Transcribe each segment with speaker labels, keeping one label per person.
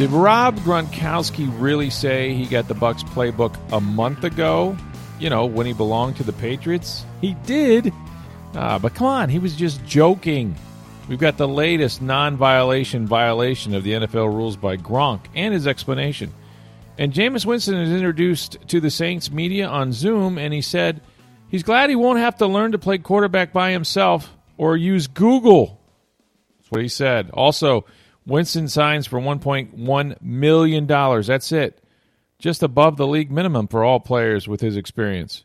Speaker 1: Did Rob Gronkowski really say he got the Bucks playbook a month ago? You know, when he belonged to the Patriots? He did. Ah, but come on, he was just joking. We've got the latest non violation violation of the NFL rules by Gronk and his explanation. And Jameis Winston is introduced to the Saints media on Zoom, and he said he's glad he won't have to learn to play quarterback by himself or use Google. That's what he said. Also, Winston signs for $1.1 million. That's it. Just above the league minimum for all players with his experience.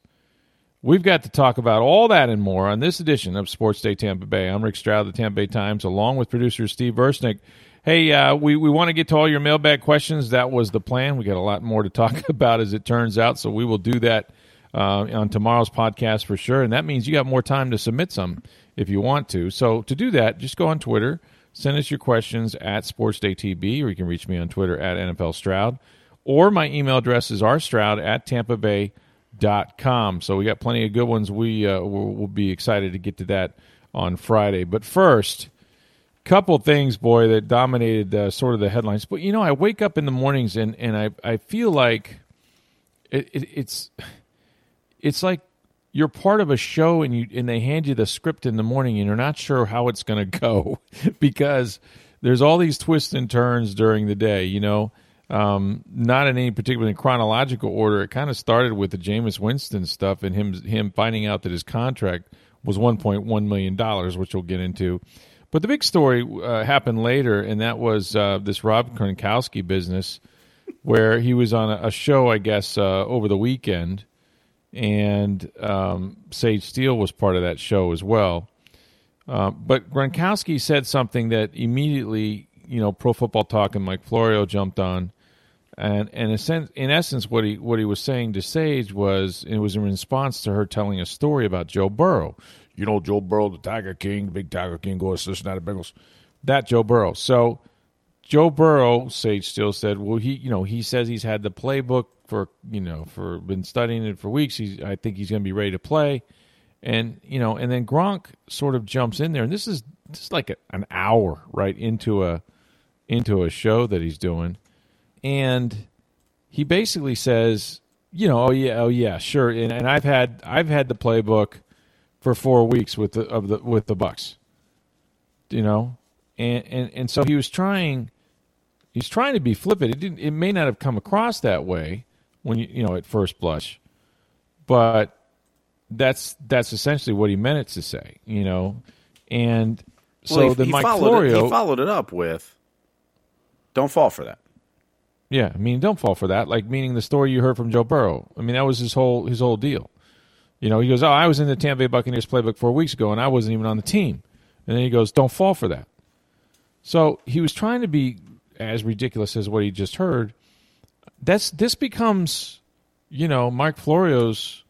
Speaker 1: We've got to talk about all that and more on this edition of Sports Day Tampa Bay. I'm Rick Stroud of the Tampa Bay Times, along with producer Steve Versnick. Hey, uh, we, we want to get to all your mailbag questions. That was the plan. We got a lot more to talk about as it turns out, so we will do that uh, on tomorrow's podcast for sure. And that means you got more time to submit some if you want to. So to do that, just go on Twitter – Send us your questions at SportsDayTB, or you can reach me on Twitter at NFL Stroud. Or my email address is rstroud at tampa bay dot com. So we got plenty of good ones. We uh, will we'll be excited to get to that on Friday. But first, couple things, boy, that dominated uh, sort of the headlines. But you know, I wake up in the mornings and and I I feel like it, it, it's it's like you're part of a show and you and they hand you the script in the morning and you're not sure how it's going to go because there's all these twists and turns during the day you know? Um, not in any particular chronological order. It kind of started with the Jameis Winston stuff and him him finding out that his contract was 1.1 million dollars which we'll get into. But the big story uh, happened later and that was uh, this Rob Gronkowski business where he was on a, a show I guess uh, over the weekend and um, Sage Steele was part of that show as well. Uh, but Gronkowski said something that immediately, you know, Pro Football Talk and Mike Florio jumped on, and and in, in essence, what he what he was saying to Sage was it was in response to her telling a story about Joe Burrow. You know, Joe Burrow, the Tiger King, the big Tiger King, goes to Cincinnati Bengals. That Joe Burrow. So Joe Burrow, Sage Steele said, well, he you know he says he's had the playbook for you know for been studying it for weeks. He's I think he's going to be ready to play, and you know, and then Gronk sort of jumps in there, and this is just like a, an hour right into a into a show that he's doing, and he basically says, you know, oh yeah, oh yeah, sure, and, and I've had I've had the playbook for four weeks with the of the with the Bucks, you know, and and and so he was trying. He's trying to be flippant. It didn't. It may not have come across that way, when you you know at first blush, but that's that's essentially what he meant it to say, you know, and so
Speaker 2: well, he,
Speaker 1: the
Speaker 2: he
Speaker 1: Mike
Speaker 2: followed
Speaker 1: Florio
Speaker 2: it, he followed it up with, "Don't fall for that."
Speaker 1: Yeah, I mean, don't fall for that. Like meaning the story you heard from Joe Burrow. I mean, that was his whole his whole deal. You know, he goes, "Oh, I was in the Tampa Bay Buccaneers playbook four weeks ago, and I wasn't even on the team." And then he goes, "Don't fall for that." So he was trying to be as ridiculous as what he just heard, that's this becomes, you know, Mike Florio's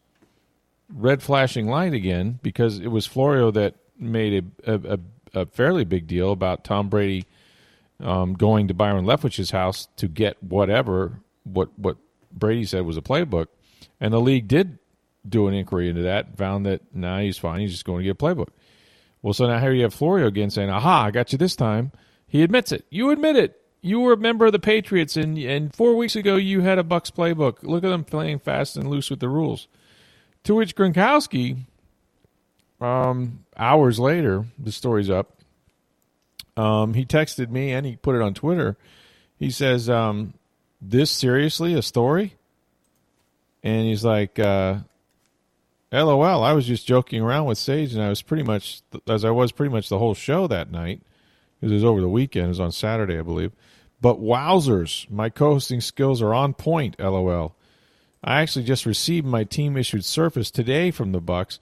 Speaker 1: red flashing light again because it was Florio that made a, a, a fairly big deal about Tom Brady um, going to Byron Leftwich's house to get whatever what what Brady said was a playbook, and the league did do an inquiry into that, found that now nah, he's fine, he's just going to get a playbook. Well, so now here you have Florio again saying, "Aha, I got you this time." He admits it. You admit it you were a member of the Patriots, and and four weeks ago you had a Bucks playbook. Look at them playing fast and loose with the rules. To which Gronkowski, um, hours later, the story's up. Um, he texted me and he put it on Twitter. He says, um, "This seriously a story?" And he's like, uh, "LOL." I was just joking around with Sage, and I was pretty much as I was pretty much the whole show that night it was over the weekend. It was on Saturday, I believe. But wowzers, my co-hosting skills are on point. LOL. I actually just received my team issued Surface today from the Bucks,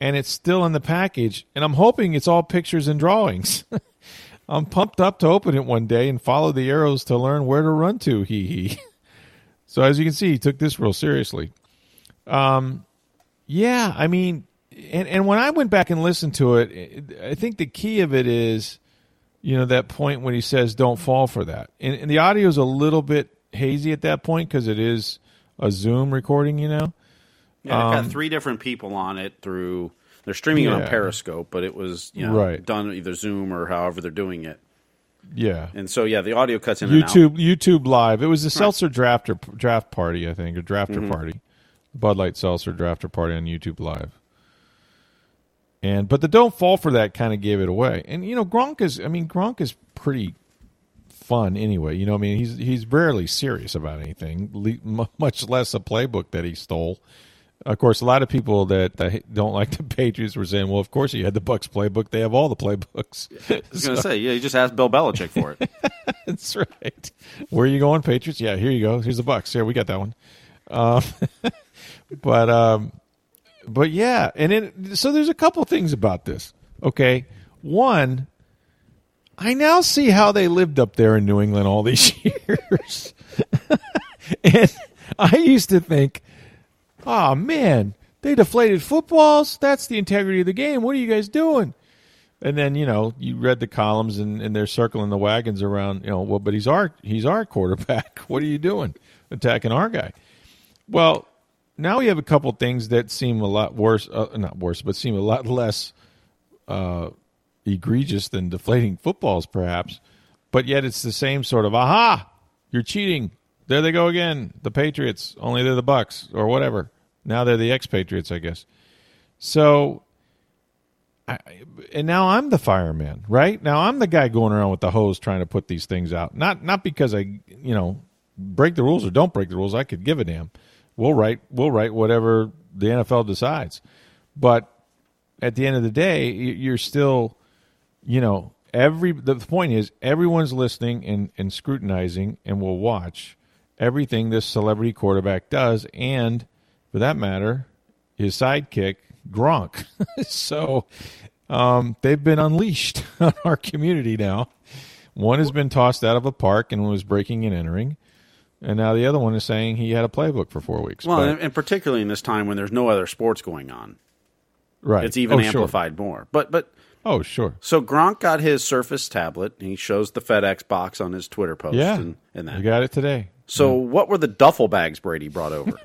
Speaker 1: and it's still in the package, and I'm hoping it's all pictures and drawings. I'm pumped up to open it one day and follow the arrows to learn where to run to. He he. So as you can see, he took this real seriously. Um, yeah, I mean, and and when I went back and listened to it, I think the key of it is, you know, that point when he says, "Don't fall for that," and, and the audio is a little bit hazy at that point because it is a Zoom recording, you know.
Speaker 2: Yeah, they've got um, three different people on it through. They're streaming it on Periscope, but it was you know
Speaker 1: Right.
Speaker 2: done either Zoom or however they're doing it.
Speaker 1: Yeah,
Speaker 2: And so yeah, the audio cuts in.
Speaker 1: YouTube YouTube Live. It was the Seltzer Drafter draft party, I think, or drafter mm-hmm. party, Bud Light Seltzer drafter party on YouTube Live. And but the don't fall for that kind of gave it away. And you know Gronk is, I mean Gronk is pretty fun anyway. You know, I mean he's he's rarely serious about anything, much less a playbook that he stole. Of course, a lot of people that, don't like the Patriots were saying, "Well, of course he had the Bucks playbook. They have all the playbooks."
Speaker 2: I was going to say, yeah, you just asked Bill Belichick for it.
Speaker 1: That's right. Where are you going, Patriots? Yeah, here you go. Here's the Bucks. Here we got that one. Um, but um, but yeah, and it, so there's a couple things about this. Okay, one, I now see how they lived up there in New England all these years, and I used to think, oh man, they deflated footballs. That's the integrity of the game. What are you guys doing? And then you know you read the columns and, and they're circling the wagons around. You know, well, but he's our he's our quarterback. What are you doing attacking our guy? Well, now we have a couple things that seem a lot worse, uh, not worse, but seem a lot less uh, egregious than deflating footballs, perhaps. But yet it's the same sort of aha, you're cheating. There they go again. The Patriots, only they're the Bucks or whatever. Now they're the ex-Patriots, I guess. So I, and now I'm the fireman, right? Now I'm the guy going around with the hose trying to put these things out. Not not because I, you know, break the rules or don't break the rules. I could give a damn. We'll write we'll write whatever the NFL decides. But at the end of the day, you're still, you know, every the point is everyone's listening and and scrutinizing and will watch everything this celebrity quarterback does and for that matter, his sidekick Gronk. so um, they've been unleashed on our community now. One has been tossed out of a park and was breaking and entering, and now the other one is saying he had a playbook for four weeks.
Speaker 2: Well,
Speaker 1: But-
Speaker 2: and, particularly in this time when there's no other sports going on,
Speaker 1: right,
Speaker 2: it's even
Speaker 1: oh, sure.
Speaker 2: amplified more. But but
Speaker 1: Oh, sure.
Speaker 2: so Gronk got his Surface tablet. And he shows the FedEx box on his Twitter post.
Speaker 1: Yeah,
Speaker 2: and, and that.
Speaker 1: you got it today.
Speaker 2: So mm. what were the duffel bags Brady brought over?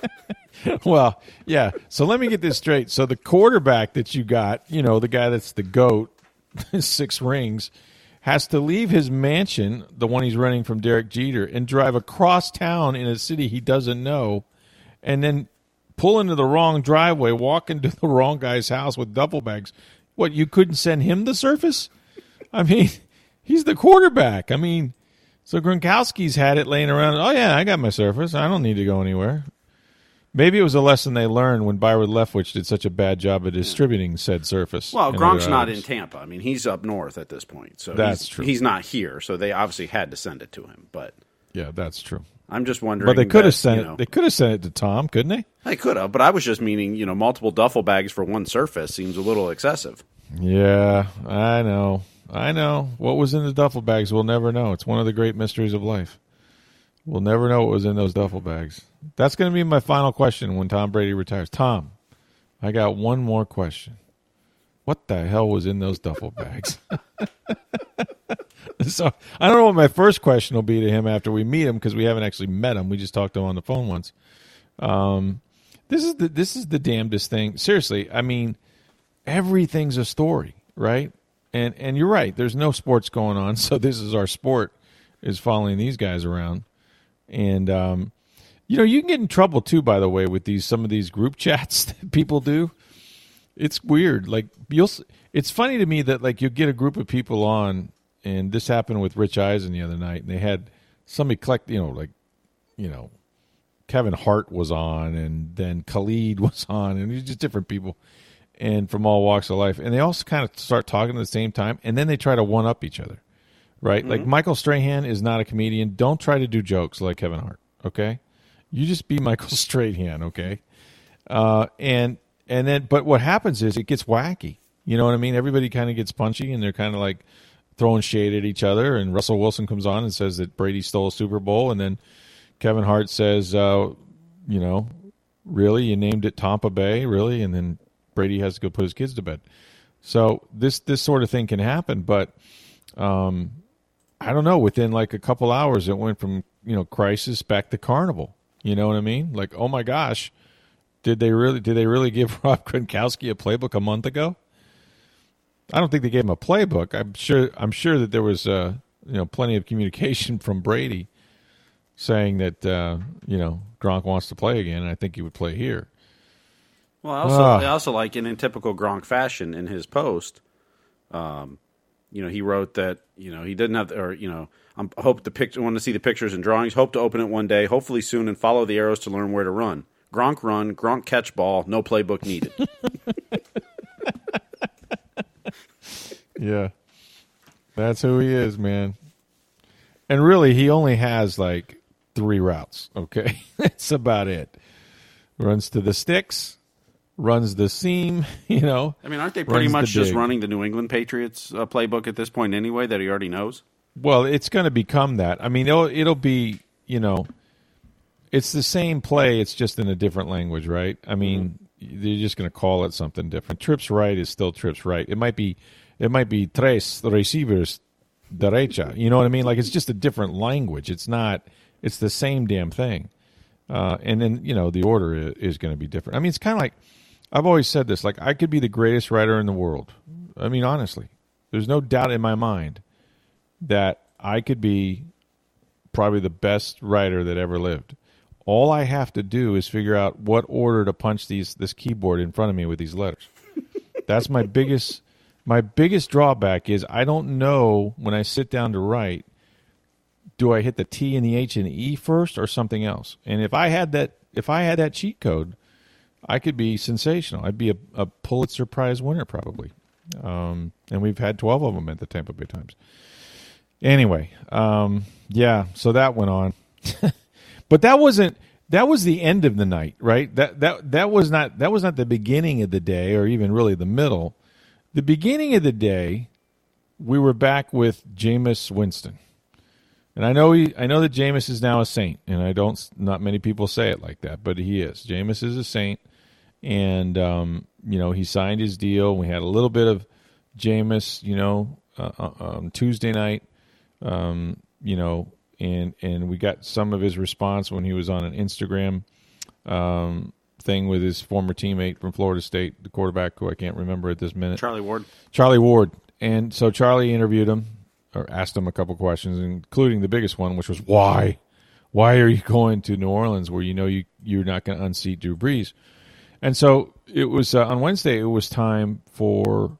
Speaker 1: well, yeah. So let me get this straight. So the quarterback that you got, you know, the guy that's the goat, six rings, has to leave his mansion, the one he's renting from Derek Jeter, and drive across town in a city he doesn't know, and then pull into the wrong driveway, walk into the wrong guy's house with duffel bags. What, you couldn't send him the surface? I mean, he's the quarterback. I mean, so Gronkowski's had it laying around. Oh, yeah, I got my surface. I don't need to go anywhere. Maybe it was a lesson they learned when Byron Leftwich did such a bad job at distributing said surface.
Speaker 2: Well, Gronk's not in Tampa. I mean, he's up north at this point, so
Speaker 1: That's
Speaker 2: he's,
Speaker 1: true.
Speaker 2: He's not here, so they obviously had to send it to him. But
Speaker 1: Yeah, that's true.
Speaker 2: I'm just wondering.
Speaker 1: But they could have sent
Speaker 2: you
Speaker 1: it. They could have sent it to Tom, couldn't they?
Speaker 2: They could have, but I was just meaning, you know, multiple duffel bags for one surface seems a little excessive.
Speaker 1: Yeah, I know. I know. What was in the duffel bags, we'll never know. It's one of the great mysteries of life. We'll never know what was in those duffel bags. That's going to be my final question when Tom Brady retires. Tom, I got one more question. What the hell was in those duffel bags? so I don't know what my first question will be to him after we meet him because we haven't actually met him. We just talked to him on the phone once. Um, this is the this is the damnedest thing. Seriously, I mean, everything's a story, right? And and you're right. There's no sports going on, so this is our sport is following these guys around. And um, you know, you can get in trouble too. By the way, with these some of these group chats that people do, it's weird. Like you'll, it's funny to me that like you get a group of people on, and this happened with Rich Eisen the other night, and they had somebody collect, you know, like you know, Kevin Hart was on, and then Khalid was on, and just different people, and from all walks of life, and they also kind of start talking at the same time, and then they try to one up each other, right? Like Michael Strahan is not a comedian. Don't try to do jokes like Kevin Hart, okay? You just be Michael Strahan, okay? Uh, and and then, but what happens is it gets wacky. You know what I mean? Everybody kind of gets punchy, and they're kind of like throwing shade at each other. And Russell Wilson comes on and says that Brady stole a Super Bowl, and then Kevin Hart says, uh, "You know, really, you named it Tampa Bay, really?" And then Brady has to go put his kids to bed. So this this sort of thing can happen, but um, I don't know. Within like a couple hours, it went from you know crisis back to carnival. You know what I mean? Like, oh my gosh, did they really did they really give Rob Gronkowski a playbook a month ago? I don't think they gave him a playbook. I'm sure I'm sure that there was uh, you know plenty of communication from Brady saying that uh, you know Gronk wants to play again, and I think he would play here.
Speaker 2: Well, I also, I also like in, in typical Gronk fashion in his post, um, you know, he wrote that you know he didn't have, or you know, I'm, I hope the picture, want to see the pictures and drawings. Hope to open it one day, hopefully soon, and follow the arrows to learn where to run. Gronk run, Gronk catch ball, no playbook needed.
Speaker 1: yeah, that's who he is, man. And really, he only has like three routes. Okay, that's about it. Runs to the sticks, runs the seam. You know,
Speaker 2: I mean, aren't they pretty
Speaker 1: runs the
Speaker 2: much just running the New England Patriots uh, playbook at this point anyway? That he already knows.
Speaker 1: Well, it's going to become that. I mean, it'll it'll be you know, it's the same play. It's just in a different language, right? I mean, they're just going to call it something different. Trips right is still trips right. It might be, it might be tres receivers derecha. You know what I mean? Like it's just a different language. It's not. It's the same damn thing. Uh, and then you know the order is, is going to be different. I mean, it's kind of like I've always said this. Like I could be the greatest writer in the world. I mean, honestly, there's no doubt in my mind that I could be probably the best writer that ever lived. All I have to do is figure out what order to punch these this keyboard in front of me with these letters. That's my biggest my biggest drawback is I don't know when I sit down to write do I hit the T and the H and the E first or something else? And if I had that if I had that cheat code, I could be sensational. I'd be a, a Pulitzer Prize winner probably. Um, and we've had 12 of them at the Tampa Bay Times. Anyway, um, yeah, so that went on. but that wasn't that was the end of the night, right? That that that was not that was not the beginning of the day or even really the middle. The beginning of the day, we were back with Jameis Winston. And I know he, I know that Jameis is now a saint, and I don't. Not many people say it like that, but he is. Jameis is a saint, and um, you know he signed his deal. We had a little bit of Jameis, you know, uh, uh, um, Tuesday night, um, you know, and and we got some of his response when he was on an Instagram um, thing with his former teammate from Florida State, the quarterback who I can't remember at this minute.
Speaker 2: Charlie Ward.
Speaker 1: Charlie Ward. And so Charlie interviewed him or asked him a couple questions, including the biggest one, which was why? Why are you going to New Orleans where you know you, you're not going to unseat Drew Brees? And so it was uh, on Wednesday, it was time for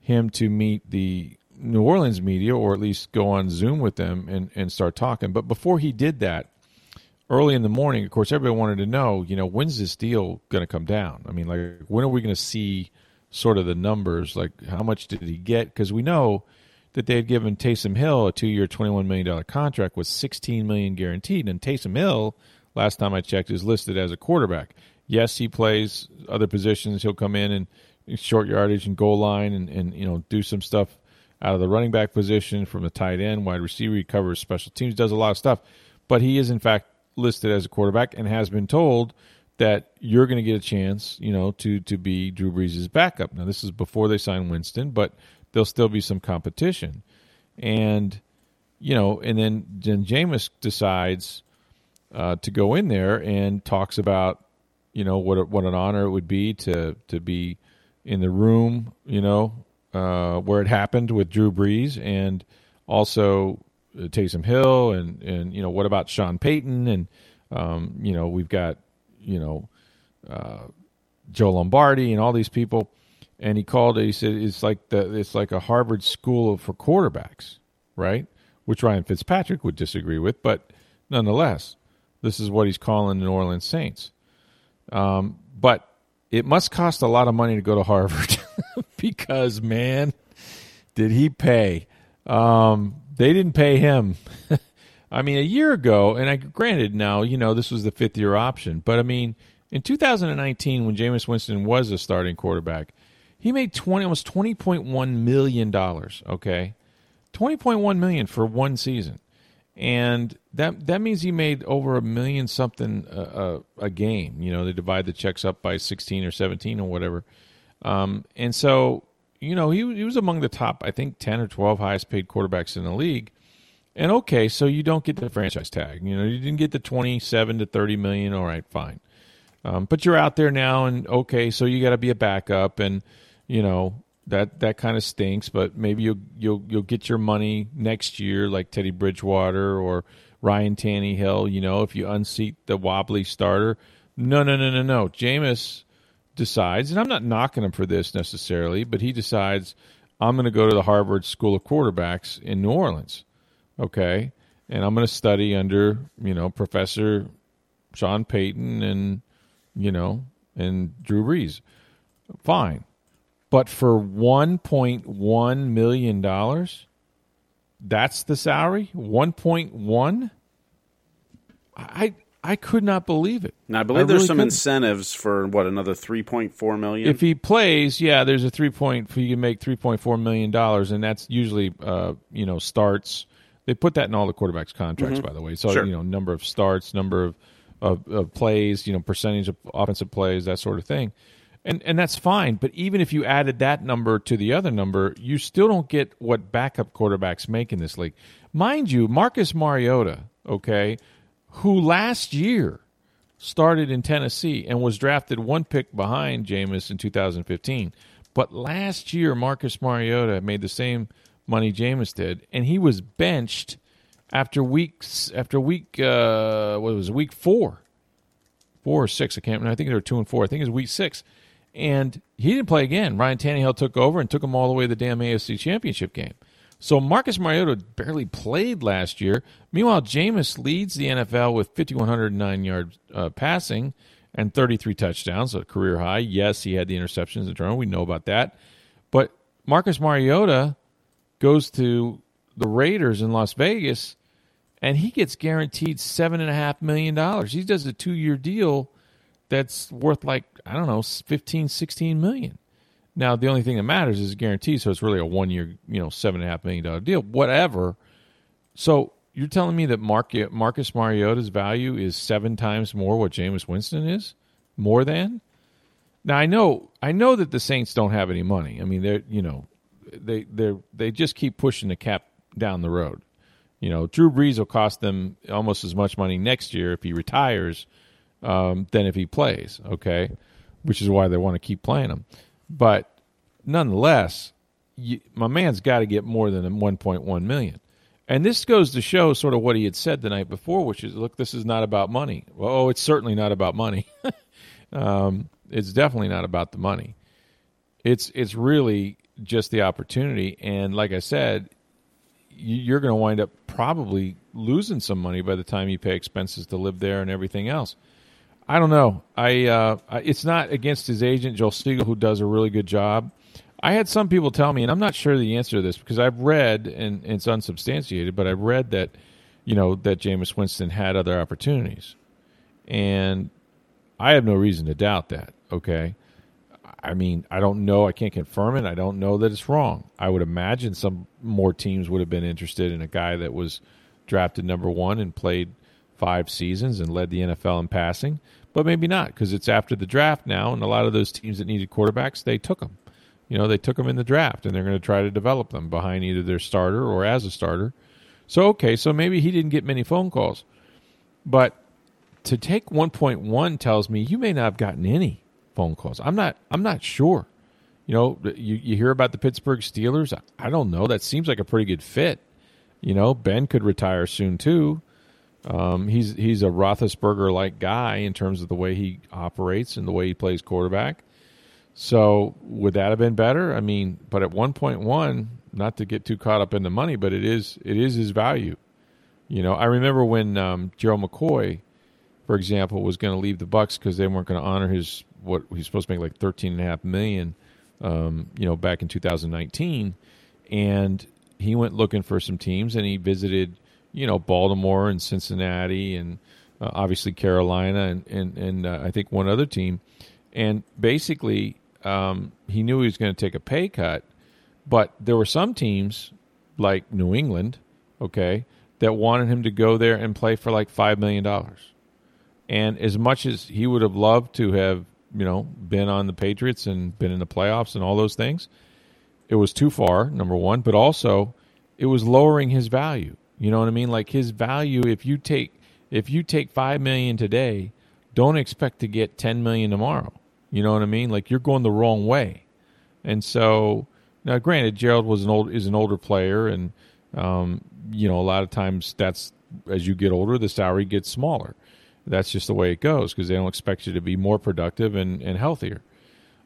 Speaker 1: him to meet the New Orleans media or at least go on Zoom with them and, and start talking. But before he did that, early in the morning, of course, everybody wanted to know, you know, when's this deal going to come down? I mean, like, when are we going to see sort of the numbers? Like, how much did he get? Because we know that they had given Taysom Hill a two-year, twenty-one million dollar contract with sixteen million guaranteed, and Taysom Hill, last time I checked, is listed as a quarterback. Yes, he plays other positions. He'll come in and short yardage and goal line, and, and you know do some stuff out of the running back position from the tight end, wide receiver. He covers special teams, does a lot of stuff, but he is in fact listed as a quarterback and has been told that you're going to get a chance, you know, to to be Drew Brees' backup. Now, this is before they sign Winston, but there'll still be some competition, and you know, and then then Jameis decides uh, to go in there and talks about, you know, what what an honor it would be to to be in the room, you know, uh, where it happened with Drew Brees, and also uh, Taysom Hill, and and you know, what about Sean Payton, and um, you know, we've got you know, uh, Joe Lombardi and all these people. And he called it. He said it's like the it's like a Harvard school for quarterbacks, right? Which Ryan Fitzpatrick would disagree with, but nonetheless, this is what he's calling the New Orleans Saints. Um, but it must cost a lot of money to go to Harvard because man, did he pay? Um, they didn't pay him. I mean, a year ago, and I granted now, you know, this was the fifth year option, but I mean, In 2019, when Jameis Winston was a starting quarterback, he made 20 almost 20.1 million dollars, okay? 20.1 million for one season. And that that means he made over a million something a, a, a game. You know, they divide the checks up by 16 or 17 or whatever. Um, and so, you know, he, he was among the top, I think, 10 or 12 highest paid quarterbacks in the league. And okay, so you don't get the franchise tag. You know, you didn't get the 27 to 30 million. All right, fine. Um, but you're out there now, and okay, so you got to be a backup, and you know that that kind of stinks. But maybe you'll you'll you'll get your money next year, like Teddy Bridgewater or Ryan Tannehill. You know, if you unseat the wobbly starter. No, no, no, no, no. Jameis decides, and I'm not knocking him for this necessarily, but he decides I'm going to go to the Harvard School of Quarterbacks in New Orleans. Okay. And I'm going to study under, you know, Professor Sean Payton and, you know, and Drew Brees. Fine. But for $1.1 million, that's the salary? 1.1? I I could not believe it.
Speaker 2: Now I believe I there's really some couldn't. incentives for what another 3.4 million.
Speaker 1: If he plays, yeah, there's a three point. You can make 3.4 million dollars, and that's usually uh, you know starts. They put that in all the quarterbacks' contracts, mm-hmm. by the way. So
Speaker 2: sure.
Speaker 1: you know, number of starts, number of, of, of plays, you know, percentage of offensive plays, that sort of thing, and and that's fine. But even if you added that number to the other number, you still don't get what backup quarterbacks make in this league. Mind you, Marcus Mariota, okay who last year started in Tennessee and was drafted one pick behind Jameis in 2015. But last year, Marcus Mariota made the same money Jameis did, and he was benched after weeks after week uh, what was it, week four, four or six. I can't. remember. I think they were two and four. I think it was week six, and he didn't play again. Ryan Tannehill took over and took him all the way to the damn AFC Championship game. So Marcus Mariota barely played last year. Meanwhile, Jameis leads the NFL with 5,109 yards uh, passing and 33 touchdowns, a career high. Yes, he had the interceptions and turn. We know about that. But Marcus Mariota goes to the Raiders in Las Vegas, and he gets guaranteed $7.5 million. He does a two year deal that's worth like, I don't know, 15, 16 million. Now, the only thing that matters is a guarantee, so it's really a one year, you know, seven and a half million dollar deal, whatever. So you're telling me that Marcus Mariota's value is seven times more what Jameis Winston is, more than. Now I know I know that the Saints don't have any money. I mean, they're you know, they they they just keep pushing the cap down the road. You know, Drew Brees will cost them almost as much money next year if he retires um, than if he plays. Okay, which is why they want to keep playing him. But nonetheless, you, my man's got to get more than 1.1 million. And this goes to show sort of what he had said the night before, which is, look, this is not about money. Well, oh, it's certainly not about money. um, it's definitely not about the money. It's it's really just the opportunity. And like I said, you're going to wind up probably losing some money by the time you pay expenses to live there and everything else. I don't know. I uh, it's not against his agent Joel Segal, who does a really good job. I had some people tell me, and I'm not sure the answer to this because I've read, and it's unsubstantiated, but I've read that you know that Jameis Winston had other opportunities, and I have no reason to doubt that. Okay, I mean, I don't know. I can't confirm it. I don't know that it's wrong. I would imagine some more teams would have been interested in a guy that was drafted number one and played five seasons and led the NFL in passing, but maybe not because it's after the draft now, and a lot of those teams that needed quarterbacks, they took them. You know, they took them in the draft, and they're going to try to develop them behind either their starter or as a starter. So okay, so maybe he didn't get many phone calls, but to take 1.1 tells me you may not have gotten any phone calls. I'm not. I'm not sure. You know, you, you hear about the Pittsburgh Steelers. I don't know. That seems like a pretty good fit. You know, Ben could retire soon too. Um, he's he's a Roethlisberger like guy in terms of the way he operates and the way he plays quarterback. So would that have been better? I mean, but at one point one, not to get too caught up in the money, but it is it is his value. You know, I remember when um, Gerald McCoy, for example, was going to leave the Bucks because they weren't going to honor his what he's supposed to make like thirteen and a half million. Um, you know, back in 2019, and he went looking for some teams, and he visited you know Baltimore and Cincinnati and uh, obviously Carolina, and and, and uh, I think one other team. And basically, um, he knew he was going to take a pay cut, but there were some teams like New England, okay, that wanted him to go there and play for like five million dollars. And as much as he would have loved to have, you know, been on the Patriots and been in the playoffs and all those things, it was too far. Number one, but also it was lowering his value. You know what I mean? Like his value, if you take if you take five million today, don't expect to get ten million tomorrow. You know what I mean? Like you're going the wrong way. And so now, granted, Gerald was an old is an older player, and um, you know a lot of times that's as you get older, the salary gets smaller. That's just the way it goes because they don't expect you to be more productive and, and healthier.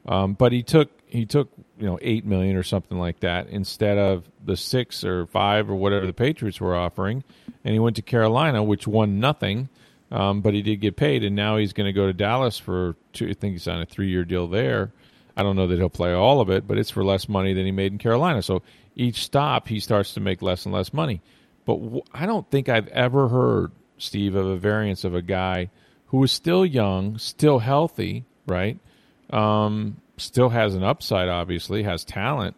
Speaker 1: Um, but he took he took you know eight million or something like that instead of the six or five or whatever the Patriots were offering, and he went to Carolina, which won nothing, um, but he did get paid, and now he's going to go to Dallas for two, I think he's on a three year deal there. I don't know that he'll play all of it, but it's for less money than he made in Carolina. So each stop he starts to make less and less money. But w- I don't think I've ever heard Steve of a variance of a guy who is still young, still healthy, right? Um, still has an upside, obviously, has talent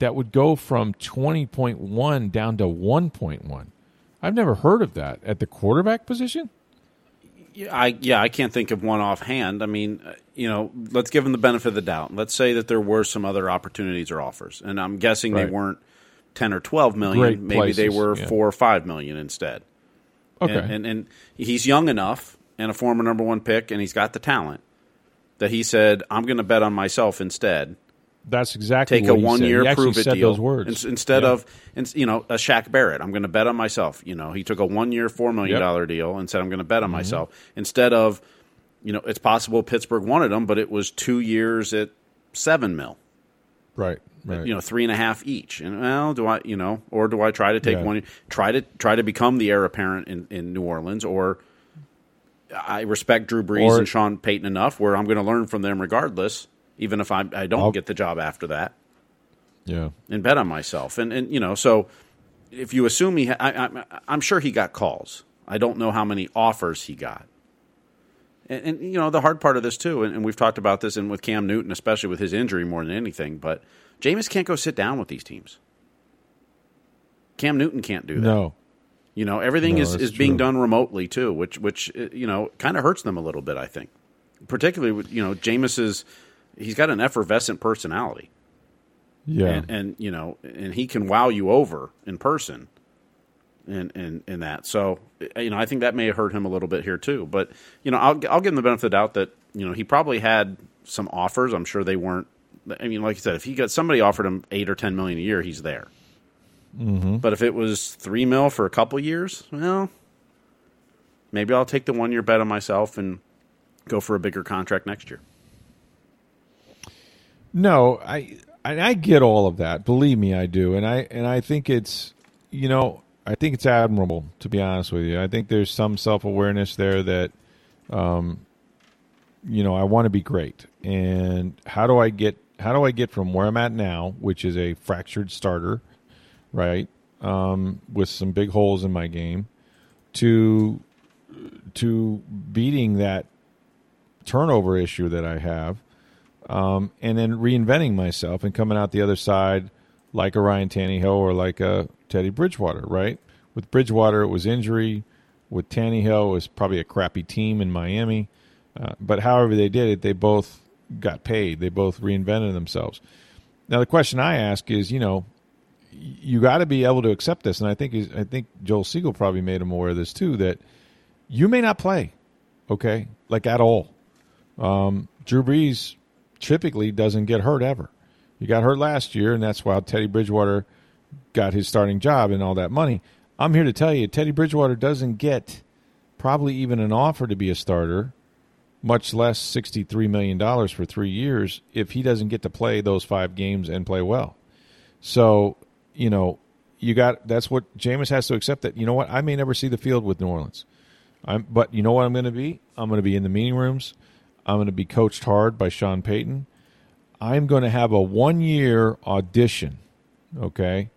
Speaker 1: that would go from 20.1 down to 1.1. I've never heard of that at the quarterback position.
Speaker 2: Yeah, I yeah, I can't think of one offhand. I mean, uh, you know, let's give him the benefit of the doubt. Let's say that there were some other opportunities or offers, and I'm guessing right. they weren't ten or twelve million.
Speaker 1: Great
Speaker 2: Maybe
Speaker 1: places,
Speaker 2: they were
Speaker 1: yeah.
Speaker 2: four or five million instead.
Speaker 1: Okay,
Speaker 2: and, and, and he's young enough and a former number one pick, and he's got the talent that he said, "I'm going to bet on myself instead."
Speaker 1: That's exactly
Speaker 2: take a one year prove it deal.
Speaker 1: Those words.
Speaker 2: instead
Speaker 1: yeah.
Speaker 2: of you know a Shaq Barrett. I'm going to bet on myself. You know he took a one year four million dollar yep. deal and said I'm going to bet on mm-hmm. myself instead of you know it's possible Pittsburgh wanted him, but it was two years at seven mil.
Speaker 1: Right. Right.
Speaker 2: You know, three and a half each. And well, do I, you know, or do I try to take
Speaker 1: Yeah.
Speaker 2: one, try to try to become the heir apparent in, in New Orleans, or I respect Drew Brees
Speaker 1: Or-
Speaker 2: and Sean Payton enough where I'm going to learn from them regardless, even if I, I don't
Speaker 1: I'll-
Speaker 2: get the job after that,
Speaker 1: Yeah.
Speaker 2: and bet on myself. And and you know, so if you assume he, ha- I, I, I'm sure he got calls. I don't know how many offers he got. And, and you know, the hard part of this too, and, and we've talked about this, and with Cam Newton, especially with his injury more than anything, but Jameis can't go sit down with these teams. Cam Newton can't do that.
Speaker 1: No.
Speaker 2: You know, everything
Speaker 1: No,
Speaker 2: is, is being
Speaker 1: true.
Speaker 2: done remotely too, which which uh, you know kind of hurts them a little bit. I think, particularly with you know Jameis's, he's got an effervescent personality,
Speaker 1: Yeah.
Speaker 2: and and you know, and he can wow you over in person, and and and that. So uh, you know, I think that may have hurt him a little bit here too. But you know, I'll I'll give him the benefit of the doubt that you know he probably had some offers. I'm sure they weren't. I mean, like you said, if he got somebody offered him eight or ten million a year, he's there.
Speaker 1: Mm-hmm.
Speaker 2: But if it was three mil for a couple years, well, maybe I'll take the one year bet on myself and go for a bigger contract next year.
Speaker 1: No, I I I get all of that. Believe me, I do, and I and I think it's you know I think it's admirable to be honest with you. I think there's some self awareness there that, um, you know, I want to be great, and how do I get how do I get from where I'm at now, which is a fractured starter, right, um, with some big holes in my game, to to beating that turnover issue that I have um, and then reinventing myself and coming out the other side like a Ryan Tannehill or like a Teddy Bridgewater, right? With Bridgewater, it was injury. With Tannehill, it was probably a crappy team in Miami. Uh, but however they did it, they both got paid. They both reinvented themselves. Now the question I ask is, you know, you got to be able to accept this, and I think I think Joel Segal probably made him aware of this too. That you may not play, okay, like at all. Um, Drew Brees typically doesn't get hurt ever. He got hurt last year, and that's why Teddy Bridgewater got his starting job and all that money. I'm here to tell you, Teddy Bridgewater doesn't get probably even an offer to be a starter, much less $63 million for three years, if he doesn't get to play those five games and play well. So, you know, you got that's what Jameis has to accept that, you know what, I may never see the field with New Orleans. I'm, but you know what I'm going to be? I'm going to be in the meeting rooms. I'm going to be coached hard by Sean Payton. I'm going to have a one year audition, okay?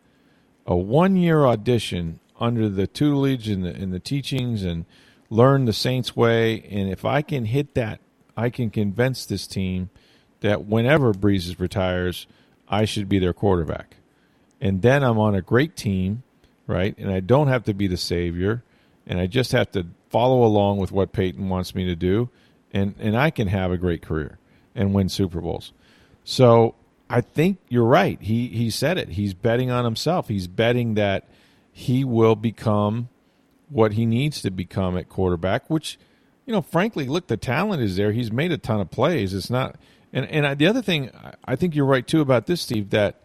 Speaker 1: A one year audition under the tutelage and the, and the teachings and learn the Saints way, and if I can hit that, I can convince this team that whenever Brees retires, I should be their quarterback. And then I'm on a great team, right? And I don't have to be the savior, and I just have to follow along with what Payton wants me to do, and, and I can have a great career and win Super Bowls. So I think you're right. He he said it. He's betting on himself. He's betting that he will become what he needs to become at quarterback, which, you know, frankly, look, the talent is there. He's made a ton of plays. It's not, and and I, the other thing, I think you're right too about this, Steve, that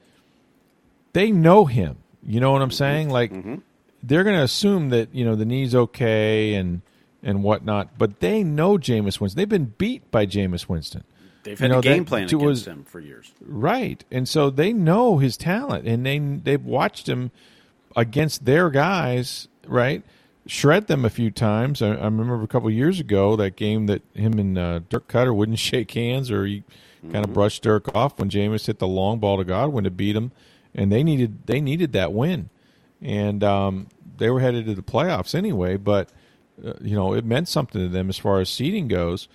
Speaker 1: they know him. You know what I'm saying? Like mm-hmm. they're going to assume that you know the knee's okay and and whatnot, but they know Jameis Winston. They've been beat by Jameis Winston.
Speaker 2: They've had you know, a game plan against was, him for years,
Speaker 1: right? And so they know his talent, and they they've watched him against their guys, right? Shred them a few times. I, I remember a couple years ago that game that him and uh, Dirk Koetter wouldn't shake hands, or he mm-hmm. kind of brushed Dirk off when Jameis hit the long ball to Godwin to beat him, and they needed they needed that win, and um, they were headed to the playoffs anyway. But uh, you know it meant something to them as far as seeding goes,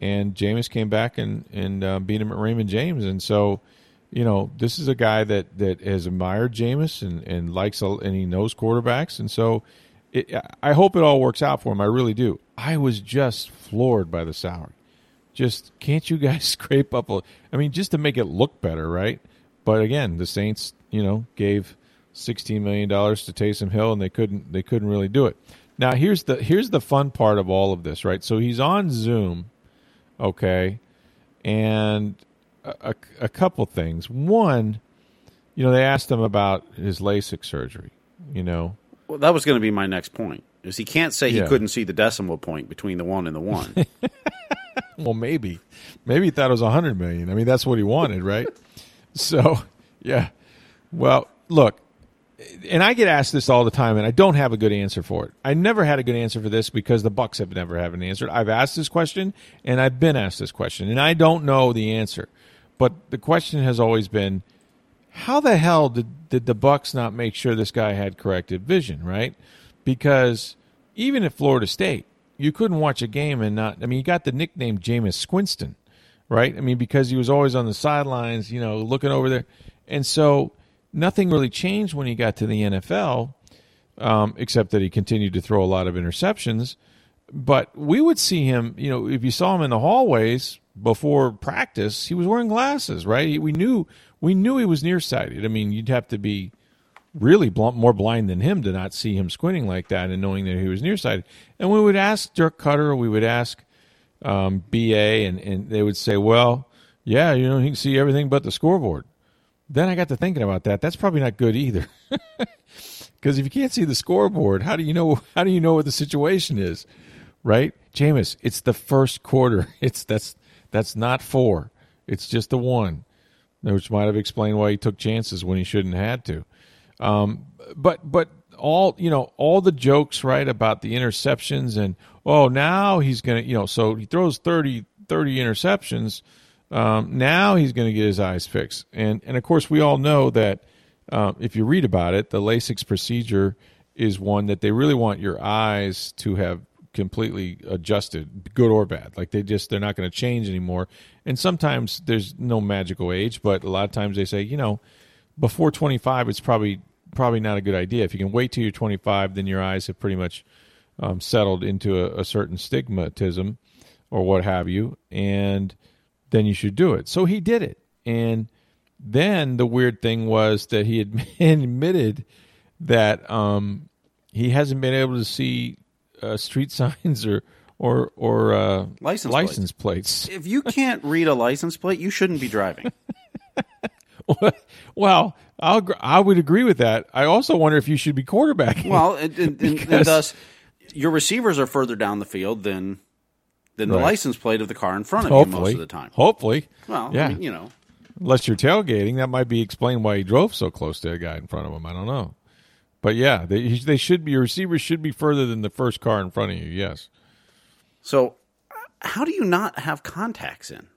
Speaker 1: and Jameis came back and and uh, beat him at Raymond James, and so you know, this is a guy that, that has admired Jameis and, and likes and he knows quarterbacks, and so it, I hope it all works out for him. I really do. I was just floored by the salary. Just can't you guys scrape up a? I mean, just to make it look better, right? But again, the Saints, you know, gave sixteen million dollars to Taysom Hill, and they couldn't they couldn't really do it. Now here's the here's the fun part of all of this, right? So he's on Zoom, okay, and a, a couple things. One, you know, they asked him about his LASIK surgery. You know,
Speaker 2: well, that was going to be my next point. Is he can't say he yeah. couldn't see the decimal point between the one and the one.
Speaker 1: well, maybe, maybe he thought it was a hundred million. I mean, that's what he wanted, right? so, yeah. Well, look, and I get asked this all the time, and I don't have a good answer for it. I never had a good answer for this because the Bucks have never had an answer. I've asked this question, and I've been asked this question, and I don't know the answer. But the question has always been, how the hell did, did the Bucks not make sure this guy had corrected vision, right? Because even at Florida State, you couldn't watch a game and not. I mean, you got the nickname Jameis Squinston, right? I mean, because he was always on the sidelines, you know, looking over there, and so nothing really changed when he got to the NFL, um, except that he continued to throw a lot of interceptions. But we would see him, you know, if you saw him in the hallways before practice, he was wearing glasses, right? We knew we knew he was nearsighted. I mean, you'd have to be really more blind than him to not see him squinting like that and knowing that he was nearsighted. And we would ask Dirk Koetter, we would ask um, BA, and, and they would say, well, yeah, you know, he can see everything but the scoreboard. Then I got to thinking about that. That's probably not good either. Because if you can't see the scoreboard, how do you know how do you know what the situation is? Right? Jameis, it's the first quarter. It's that's that's not four. It's just the one, which might have explained why he took chances when he shouldn't have had to. Um, but but all you know, all the jokes right about the interceptions and oh now he's gonna you know so he throws 30, 30 interceptions. Um, now he's going to get his eyes fixed, and and of course we all know that uh, if you read about it, the LASIK procedure is one that they really want your eyes to have completely adjusted, good or bad. Like they just they're not going to change anymore. And sometimes there's no magical age, but a lot of times they say, you know, before 25, it's probably probably not a good idea. If you can wait till you're 25, then your eyes have pretty much um, settled into a, a certain stigmatism or what have you, and then you should do it. So he did it, and then the weird thing was that he had admitted that um, he hasn't been able to see uh, street signs or or or uh,
Speaker 2: license
Speaker 1: license plates.
Speaker 2: plates. If you can't read a license plate, you shouldn't be driving.
Speaker 1: well, I'll, I would agree with that. I also wonder if you should be quarterbacking.
Speaker 2: Well, and, and, and thus your receivers are further down the field than than the right. license plate of the car in front of Hopefully. you most of the time.
Speaker 1: Hopefully.
Speaker 2: Well, yeah. I mean, you know.
Speaker 1: Unless you're tailgating, that might be explained why he drove so close to a guy in front of him. I don't know. But yeah, they they should be your receivers should be further than the first car in front of you. Yes.
Speaker 2: So, uh, how do you not have contacts in?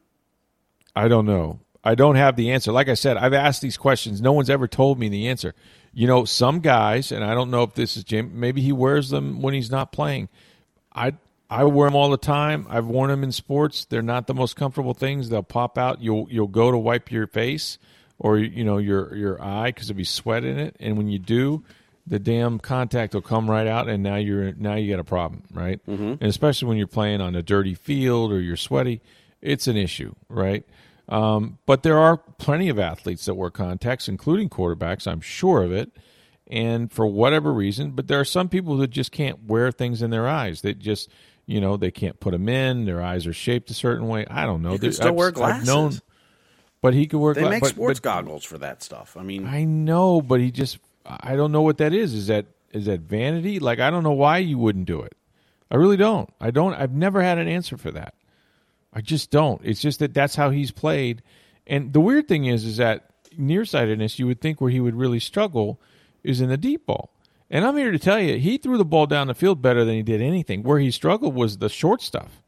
Speaker 1: I don't know. I don't have the answer. Like I said, I've asked these questions. No one's ever told me the answer. You know, some guys, and I don't know if this is Jim. Maybe he wears them when he's not playing. I I wear them all the time. I've worn them in sports. They're not the most comfortable things. They'll pop out. You'll you'll go to wipe your face or you know your your eye because there'll be sweat in it, and when you do, the damn contact will come right out, and now you're now you got a problem, right? Mm-hmm. And especially when you're playing on a dirty field or you're sweaty, it's an issue, right? Um, but there are plenty of athletes that wear contacts, including quarterbacks. I'm sure of it. And for whatever reason, but there are some people that just can't wear things in their eyes. They just, you know, they can't put them in. Their eyes are shaped a certain way. I don't know.
Speaker 2: they still I've, wear glasses. Known,
Speaker 1: but he could wear.
Speaker 2: They
Speaker 1: gla-
Speaker 2: make
Speaker 1: but,
Speaker 2: sports
Speaker 1: but,
Speaker 2: goggles for that stuff. I mean,
Speaker 1: I know, but he just. I don't know what that is. Is that is that vanity? Like I don't know why you wouldn't do it. I really don't. I don't. I've never had an answer for that. I just don't. It's just that that's how he's played. And the weird thing is, is that nearsightedness, you would think where he would really struggle is in the deep ball. And I'm here to tell you, he threw the ball down the field better than he did anything. Where he struggled was the short stuff,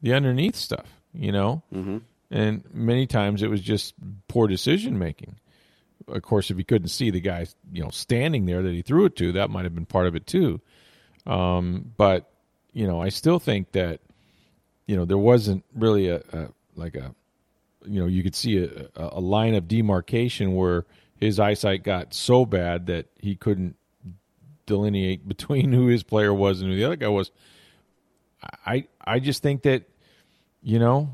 Speaker 1: the underneath stuff, you know? Mm-hmm. And many times it was just poor decision making. Of course, if he couldn't see the guy, you know, standing there that he threw it to, that might have been part of it too. Um, but you know, I still think that you know there wasn't really a, a like a you know you could see a, a line of demarcation where his eyesight got so bad that he couldn't delineate between who his player was and who the other guy was. I I just think that you know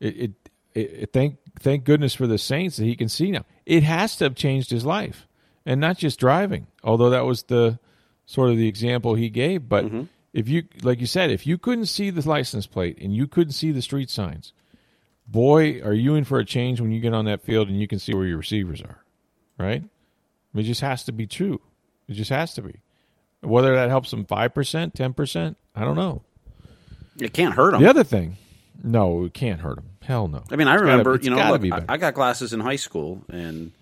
Speaker 1: it, it, it, thank thank goodness for the Saints that he can see now. It has to have changed his life, and not just driving. Although that was the sort of the example he gave. But mm-hmm. if you like you said, if you couldn't see the license plate and you couldn't see the street signs, boy, are you in for a change when you get on that field and you can see where your receivers are. Right? it just has to be true. It just has to be. Whether that helps them 5%, 10%, I don't know.
Speaker 2: It can't hurt them.
Speaker 1: The other thing, no, it can't hurt them. Hell no.
Speaker 2: I mean, I it's remember, gotta, you know, look, I, I, got glasses in high school, and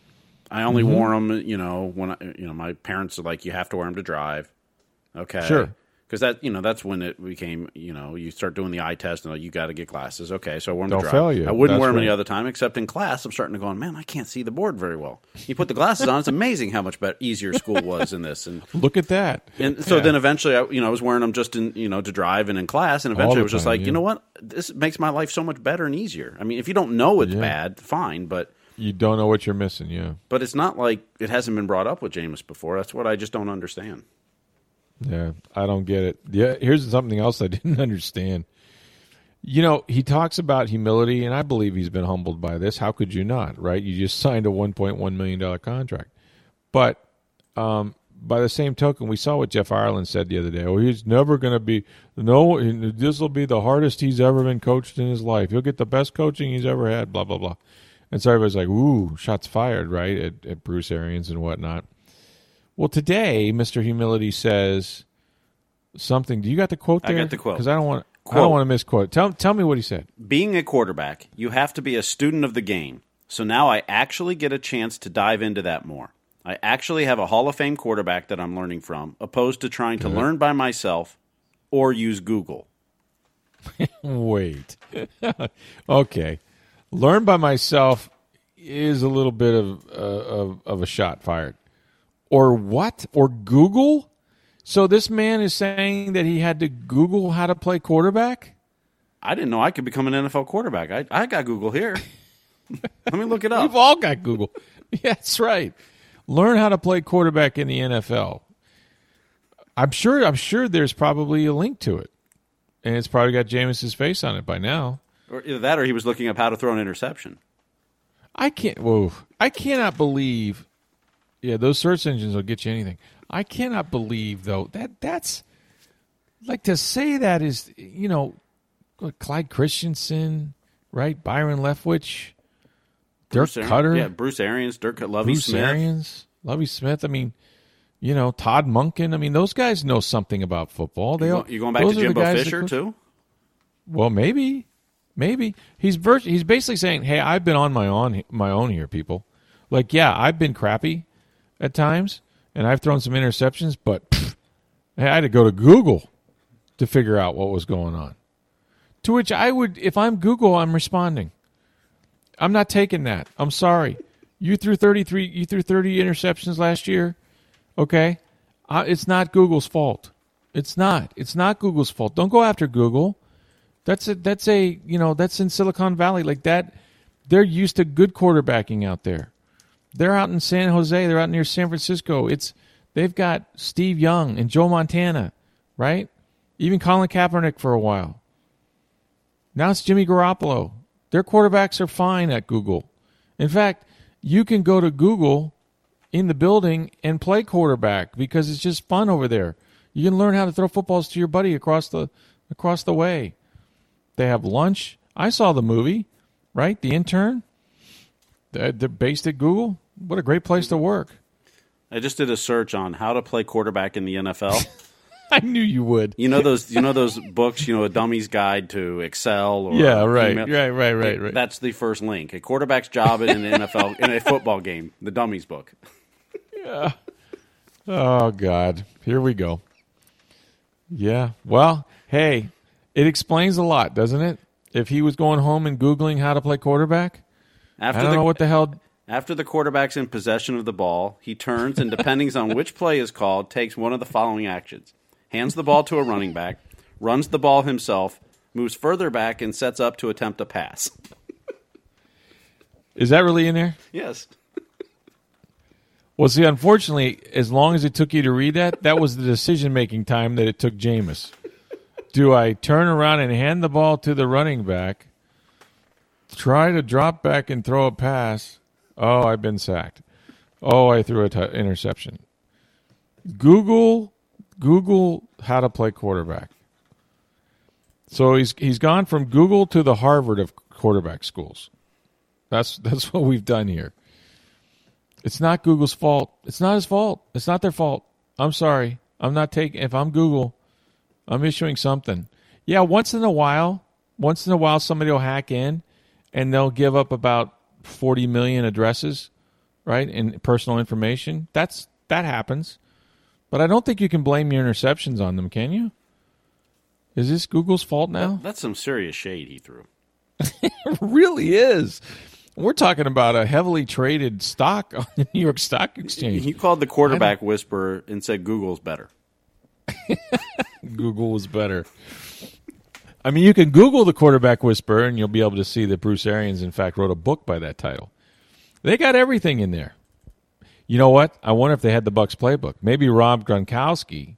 Speaker 2: I only mm-hmm. wore them, you know, when I, you know my parents are like, you have to wear them to drive. Okay,
Speaker 1: sure
Speaker 2: because that you know that's when it became you know you start doing the eye test and like, you got to get glasses. Okay, so I wore them
Speaker 1: Don't
Speaker 2: to
Speaker 1: fail you.
Speaker 2: I wouldn't
Speaker 1: that's
Speaker 2: wear them
Speaker 1: right.
Speaker 2: any other time except in class. I'm starting to go, man, I can't see the board very well. You put the glasses on, it's amazing how much better, easier school was in this. And
Speaker 1: look at that.
Speaker 2: And so yeah. then eventually, I, you know, I was wearing them just in you know to drive and in class, and eventually I was just like, yeah. you know what, this makes my life so much better and easier. I mean, if you don't know it's yeah. bad, fine, but
Speaker 1: you don't know what you're missing, yeah.
Speaker 2: But it's not like it hasn't been brought up with Jameis before. That's what I just don't understand.
Speaker 1: Yeah, I don't get it. Yeah, here's something else I didn't understand. You know, he talks about humility, and I believe he's been humbled by this. How could you not, right? You just signed a $1.1 million contract. But um, by the same token, we saw what Jeff Ireland said the other day. Oh, he's never going to be, no, this will be the hardest he's ever been coached in his life. He'll get the best coaching he's ever had, blah, blah, blah. And so everybody's like, ooh, shots fired, right, at, at Bruce Arians and whatnot. Well, today, Mr. Humility says something. Do you got the quote there?
Speaker 2: I got the quote.
Speaker 1: Because I don't want I don't want to misquote. Tell tell me what he said.
Speaker 2: Being a quarterback, you have to be a student of the game. So now I actually get a chance to dive into that more. I actually have a Hall of Fame quarterback that I'm learning from, opposed to trying to learn by myself or use Google.
Speaker 1: Wait. okay. Learn by myself is a little bit of, uh, of of a shot fired or what? Or Google? So this man is saying that he had to Google how to play quarterback?
Speaker 2: I didn't know I could become an NFL quarterback. I, I got Google here. Let me look it up.
Speaker 1: We've all got Google. yeah, that's right. Learn how to play quarterback in the NFL. I'm sure I'm sure there's probably a link to it. And it's probably got Jameis's face on it by now.
Speaker 2: Or either that or he was looking up how to throw an interception.
Speaker 1: I can't whoa. I cannot believe yeah, those search engines will get you anything. I cannot believe though that that's like to say that is you know Clyde Christensen, right? Byron Leftwich, Dirk Koetter,
Speaker 2: yeah, Bruce Arians, Dirk Lovie
Speaker 1: Bruce
Speaker 2: Smith,
Speaker 1: Arians, Lovie Smith. I mean, you know Todd Monken. I mean, those guys know something about football. They
Speaker 2: you, go, you going back to Jimbo Fisher that, too?
Speaker 1: Well, maybe, maybe he's vir- he's basically saying, "Hey, I've been on my own my own here, people. Like, yeah, I've been crappy." At times, and I've thrown some interceptions, but pff, I had to go to Google to figure out what was going on. To which I would, if I'm Google, I'm responding. I'm not taking that. I'm sorry. You threw 33. You threw 30 interceptions last year. Okay, uh, it's not Google's fault. It's not. It's not Google's fault. Don't go after Google. That's a that's a you know that's in Silicon Valley like that. They're used to good quarterbacking out there. They're out in San Jose. They're out near San Francisco. It's they've got Steve Young and Joe Montana, right? Even Colin Kaepernick for a while. Now it's Jimmy Garoppolo. Their quarterbacks are fine at Google. In fact, you can go to Google in the building and play quarterback because it's just fun over there. You can learn how to throw footballs to your buddy across the across the way. They have lunch. I saw the movie, right? The intern. They're based at Google. What a great place to work.
Speaker 2: I just did a search on how to play quarterback in the NFL.
Speaker 1: I knew you would.
Speaker 2: You know those you know those books, you know, a dummy's guide to Excel or
Speaker 1: Yeah, right. Email. Right, right, right, right.
Speaker 2: That's the first link. A quarterback's job in an NFL in a football game, the dummy's book.
Speaker 1: Yeah. Oh God. Here we go. Yeah. Well, hey, it explains a lot, doesn't it? If he was going home and googling how to play quarterback, after I don't the, know what the hell.
Speaker 2: After the quarterback's in possession of the ball, he turns and, depending on which play is called, takes one of the following actions: hands the ball to a running back, runs the ball himself, moves further back, and sets up to attempt a pass.
Speaker 1: Is that really in there?
Speaker 2: Yes.
Speaker 1: Well, see, unfortunately, as long as it took you to read that, that was the decision making time that it took Jameis. Do I turn around and hand the ball to the running back, try to drop back and throw a pass? Oh, I've been sacked. Oh, I threw t- interception. Google, Google how to play quarterback. So he's he's gone from Google to the Harvard of quarterback schools. That's that's what we've done here. It's not Google's fault. It's not his fault. It's not their fault. I'm sorry. I'm not taking. If I'm Google, I'm issuing something. Yeah, once in a while, once in a while, somebody will hack in, and they'll give up about 40 million addresses, right, and personal information. That's that happens, but I don't think you can blame your interceptions on them, can you? Is this Google's fault now?
Speaker 2: That, that's some serious shade he threw.
Speaker 1: it really is. We're talking about a heavily traded stock on the New York Stock Exchange.
Speaker 2: He called the quarterback whisperer and said Google's better.
Speaker 1: Google was better. I mean, you can Google the quarterback whisperer, and you'll be able to see that Bruce Arians, in fact, wrote a book by that title. They got everything in there. You know what? I wonder if they had the Bucks playbook. Maybe Rob Gronkowski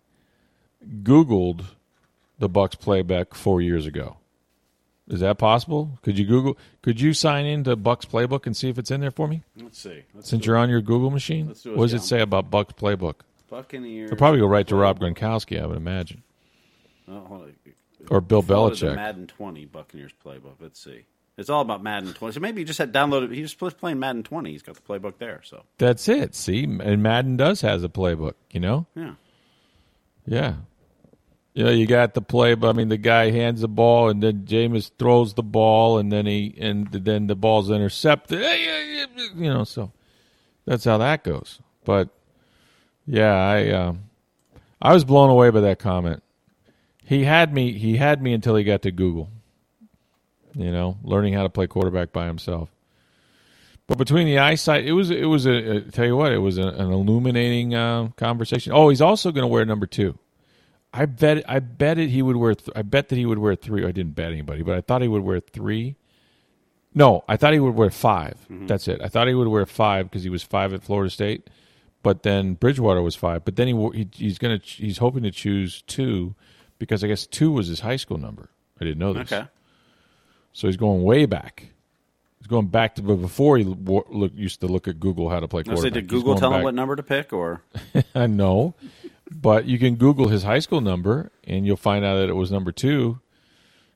Speaker 1: Googled the Bucks playbook four years ago. Is that possible? Could you Google? Could you sign into Bucks Playbook and see if it's in there for me?
Speaker 2: Let's see. Let's
Speaker 1: Since you're on your Google machine, what does it say about Bucks Playbook?
Speaker 2: Buccaneers.
Speaker 1: It'll probably go right to Rob Gronkowski, I would imagine.
Speaker 2: Oh,
Speaker 1: or Bill Belichick.
Speaker 2: Madden 20 Buccaneers playbook. Let's see. It's all about Madden 20. So maybe he just had downloaded. He was playing Madden 20. He's got the playbook there. So
Speaker 1: that's it. See, and Madden does has a playbook. You know.
Speaker 2: Yeah.
Speaker 1: Yeah. You know, you got the play, but I mean, the guy hands the ball, and then Jameis throws the ball, and then he and then the ball's intercepted. You know, so that's how that goes. But yeah, I um, I was blown away by that comment. He had me. He had me until he got to Google. You know, learning how to play quarterback by himself. But between the eyesight, it was it was a, a tell you what, it was a, an illuminating uh, conversation. Oh, he's also going to wear number two. I bet I bet it he would wear. Th- I bet that he would wear three. I didn't bet anybody, but I thought he would wear three. No, I thought he would wear 5 mm-hmm. That's it. I thought he would wear five because he was five at Florida State, but then Bridgewater was five. But then he, he he's gonna he's hoping to choose two because I guess two was his high school number. I didn't know this.
Speaker 2: Okay.
Speaker 1: So he's going way back. He's going back to before he look, used to look at Google how to play quarterback.
Speaker 2: did Google tell back. him what number to pick, or
Speaker 1: no? but you can Google his high school number, and you'll find out that it was number two.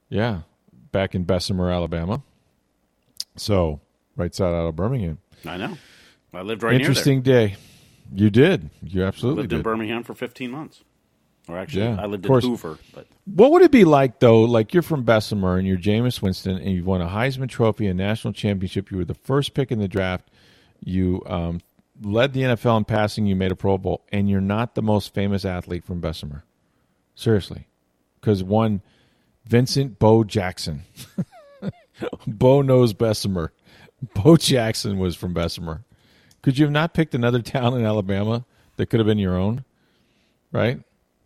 Speaker 1: Yeah, back in Bessemer, Alabama. So right side out of Birmingham.
Speaker 2: I know. I lived right
Speaker 1: Interesting day. You did. You absolutely
Speaker 2: I lived
Speaker 1: did.
Speaker 2: in Birmingham for 15 months. Or actually, yeah, I lived in Hoover. But
Speaker 1: what would it be like though? Like you're from Bessemer and you're Jameis Winston, and you've won a Heisman Trophy, a national championship. You were the first pick in the draft. You um, led the NFL in passing. You made a Pro Bowl, and you're not the most famous athlete from Bessemer. Seriously, because one, Vincent Bo Jackson. Bo knows Bessemer. Bo Jackson was from Bessemer. Could you have not picked another town in Alabama that could have been your own? Right?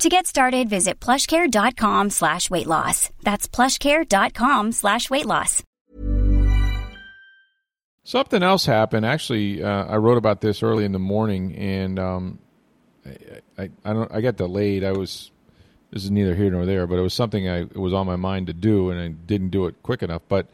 Speaker 3: To get started, visit plushcare.com slash weight loss. That's plushcare.com slash weight loss.
Speaker 1: Something else happened. Actually, uh, I wrote about this early in the morning, and um, I, I, I, don't. I got delayed. I was. This is neither here nor there, but it was something I it was on my mind to do, and I didn't do it quick enough. But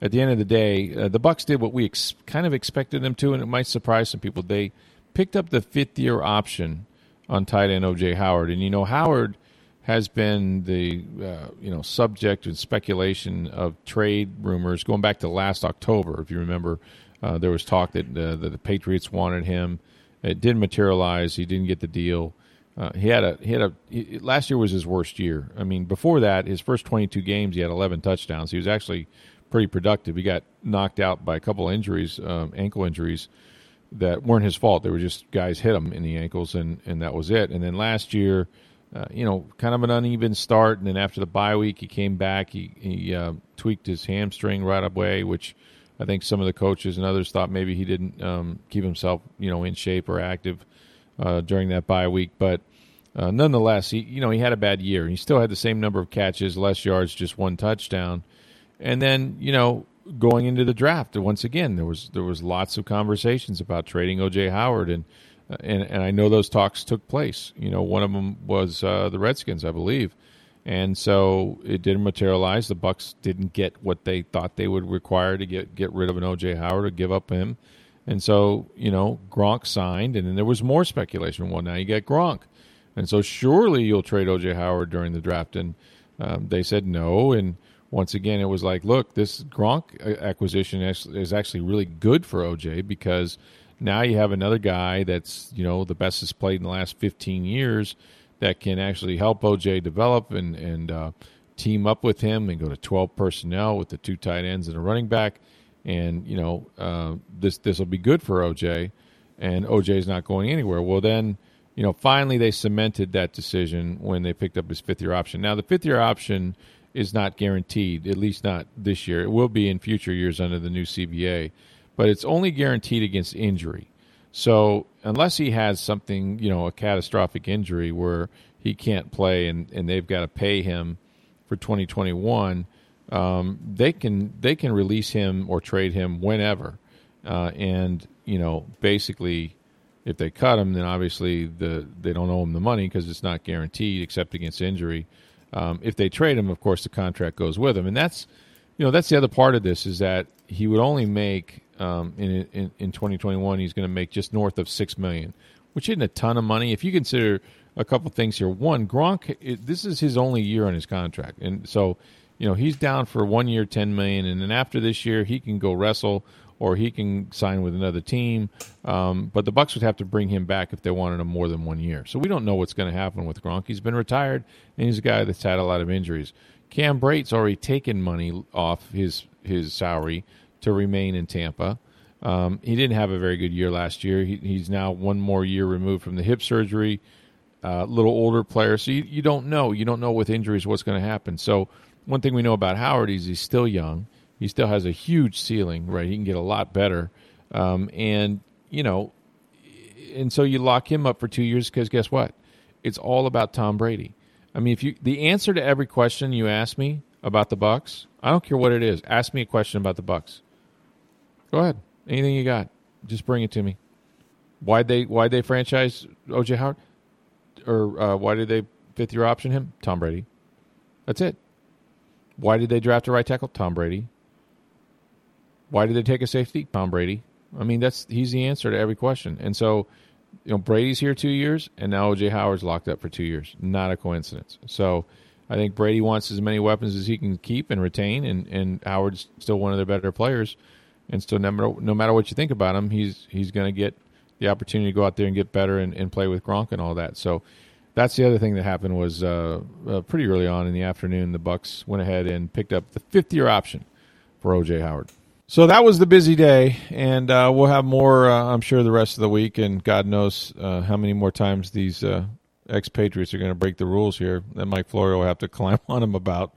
Speaker 1: at the end of the day, uh, the Bucks did what we ex- kind of expected them to, and it might surprise some people. They picked up the fifth year option on tight end OJ Howard, and you know Howard has been the uh, you know subject and speculation of trade rumors going back to last October. If you remember, uh, there was talk that, uh, that the Patriots wanted him. It didn't materialize. He didn't get the deal. Uh, he had a he had a he, last year was his worst year. I mean, before that, his first 22 games, he had 11 touchdowns. He was actually pretty productive. He got knocked out by a couple injuries, um, ankle injuries that weren't his fault. They were just guys hit him in the ankles, and and that was it. And then last year, uh, you know, kind of an uneven start. And then after the bye week, he came back. He he uh, tweaked his hamstring right away, which I think some of the coaches and others thought maybe he didn't um, keep himself, you know, in shape or active uh, during that bye week. But uh, nonetheless, he you know he had a bad year. He still had the same number of catches, less yards, just one touchdown. And then you know going into the draft, once again there was there was lots of conversations about trading OJ Howard and. And, and I know those talks took place. You know, one of them was uh, the Redskins, I believe, and so it didn't materialize. The Bucks didn't get what they thought they would require to get get rid of an OJ Howard or give up him, and so you know Gronk signed, and then there was more speculation. Well, now you get Gronk, and so surely you'll trade OJ Howard during the draft, and um, they said no, and once again, it was like, look, this Gronk acquisition is actually really good for OJ because now you have another guy that's you know the best has played in the last 15 years that can actually help OJ develop and and uh, team up with him and go to 12 personnel with the two tight ends and a running back, and you know uh, this this will be good for OJ, and OJ is not going anywhere. Well then. You know, finally they cemented that decision when they picked up his fifth year option. Now, the fifth year option is not guaranteed, at least not this year. It will be in future years under the new CBA, but it's only guaranteed against injury. So unless he has something, you know, a catastrophic injury where he can't play and, and they've got to pay him for 2021, um, they can they can release him or trade him whenever, uh, and you know basically if they cut him, then obviously the they don't owe him the money because it's not guaranteed except against injury. Um, if they trade him, of course, the contract goes with him, and that's you know that's the other part of this is that he would only make um, in, in in 2021 he's going to make just north of six million, which isn't a ton of money. If you consider a couple things here. One, Gronk, this is his only year on his contract, and so you know he's down for one year, ten million, and then after this year he can go wrestle or he can sign with another team. Um, but the Bucks would have to bring him back if they wanted him more than one year. So we don't know what's going to happen with Gronk. He's been retired, and he's a guy that's had a lot of injuries. Cam Brate's already taken money off his his salary to remain in Tampa. Um, he didn't have a very good year last year. He, he's now one more year removed from the hip surgery. A uh, little older player, so you, you don't know. You don't know with injuries what's going to happen. So one thing we know about Howard is he's still young he still has a huge ceiling, right? He can get a lot better. Um, and, you know, and so you lock him up for two years because guess what? It's all about Tom Brady. I mean, if you the answer to every question you ask me about the Bucks, I don't care what it is. Ask me a question about the Bucks. Go ahead. Anything you got, just bring it to me. Why they why they franchise OJ Howard, or uh, why did they fifth year option him? Tom Brady. That's it. Why did they draft a right tackle? Tom Brady. Why did they take a safety? Tom Brady. I mean, that's he's the answer to every question. And so, you know, Brady's here two years, and now OJ Howard's locked up for two years. Not a coincidence. So, I think Brady wants as many weapons as he can keep and retain, and, and Howard's still one of their better players. And so, no matter, no matter what you think about him, he's he's going to get the opportunity to go out there and get better and, and play with Gronk and all that. So, that's the other thing that happened was uh, uh, pretty early on in the afternoon, the Bucks went ahead and picked up the fifth year option for OJ Howard. So that was the busy day, and uh, we'll have more, uh, I'm sure, the rest of the week, and God knows uh, how many more times these uh, ex-Patriots are going to break the rules here that Mike Florio will have to climb on him about.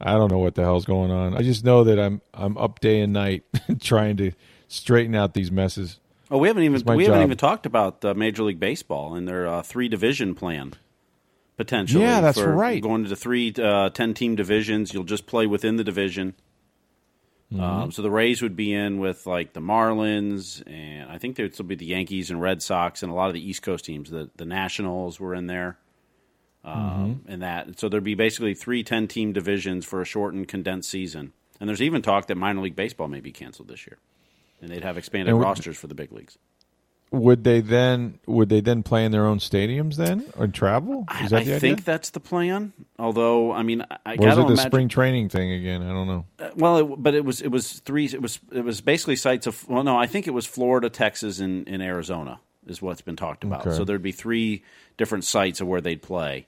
Speaker 1: I don't know what the hell's going on. I just know that I'm I'm up day and night trying to straighten out these messes.
Speaker 2: Oh, we haven't even we job. haven't even talked about uh, Major League Baseball and their uh, three division plan potentially.
Speaker 1: Yeah, that's right.
Speaker 2: Going into three uh, 10 team divisions, you'll just play within the division. Mm-hmm. Um, so the Rays would be in with like the Marlins, and I think there'd still be the Yankees and Red Sox, and a lot of the East Coast teams. The the Nationals were in there, um, mm-hmm. and that. So there'd be basically three 10 team divisions for a shortened, condensed season. And there's even talk that minor league baseball may be canceled this year, and they'd have expanded rosters for the big leagues
Speaker 1: would they then would they then play in their own stadiums then or travel?
Speaker 2: Is that I, I think that's the plan. Although I mean, I
Speaker 1: was
Speaker 2: it the
Speaker 1: imagine... spring training thing again? I don't know.
Speaker 2: Uh, well, it, but it was it was three. It was it was basically sites of. Well, no, I think it was Florida, Texas, and, and Arizona is what's been talked about. Okay. So there'd be three different sites of where they'd play.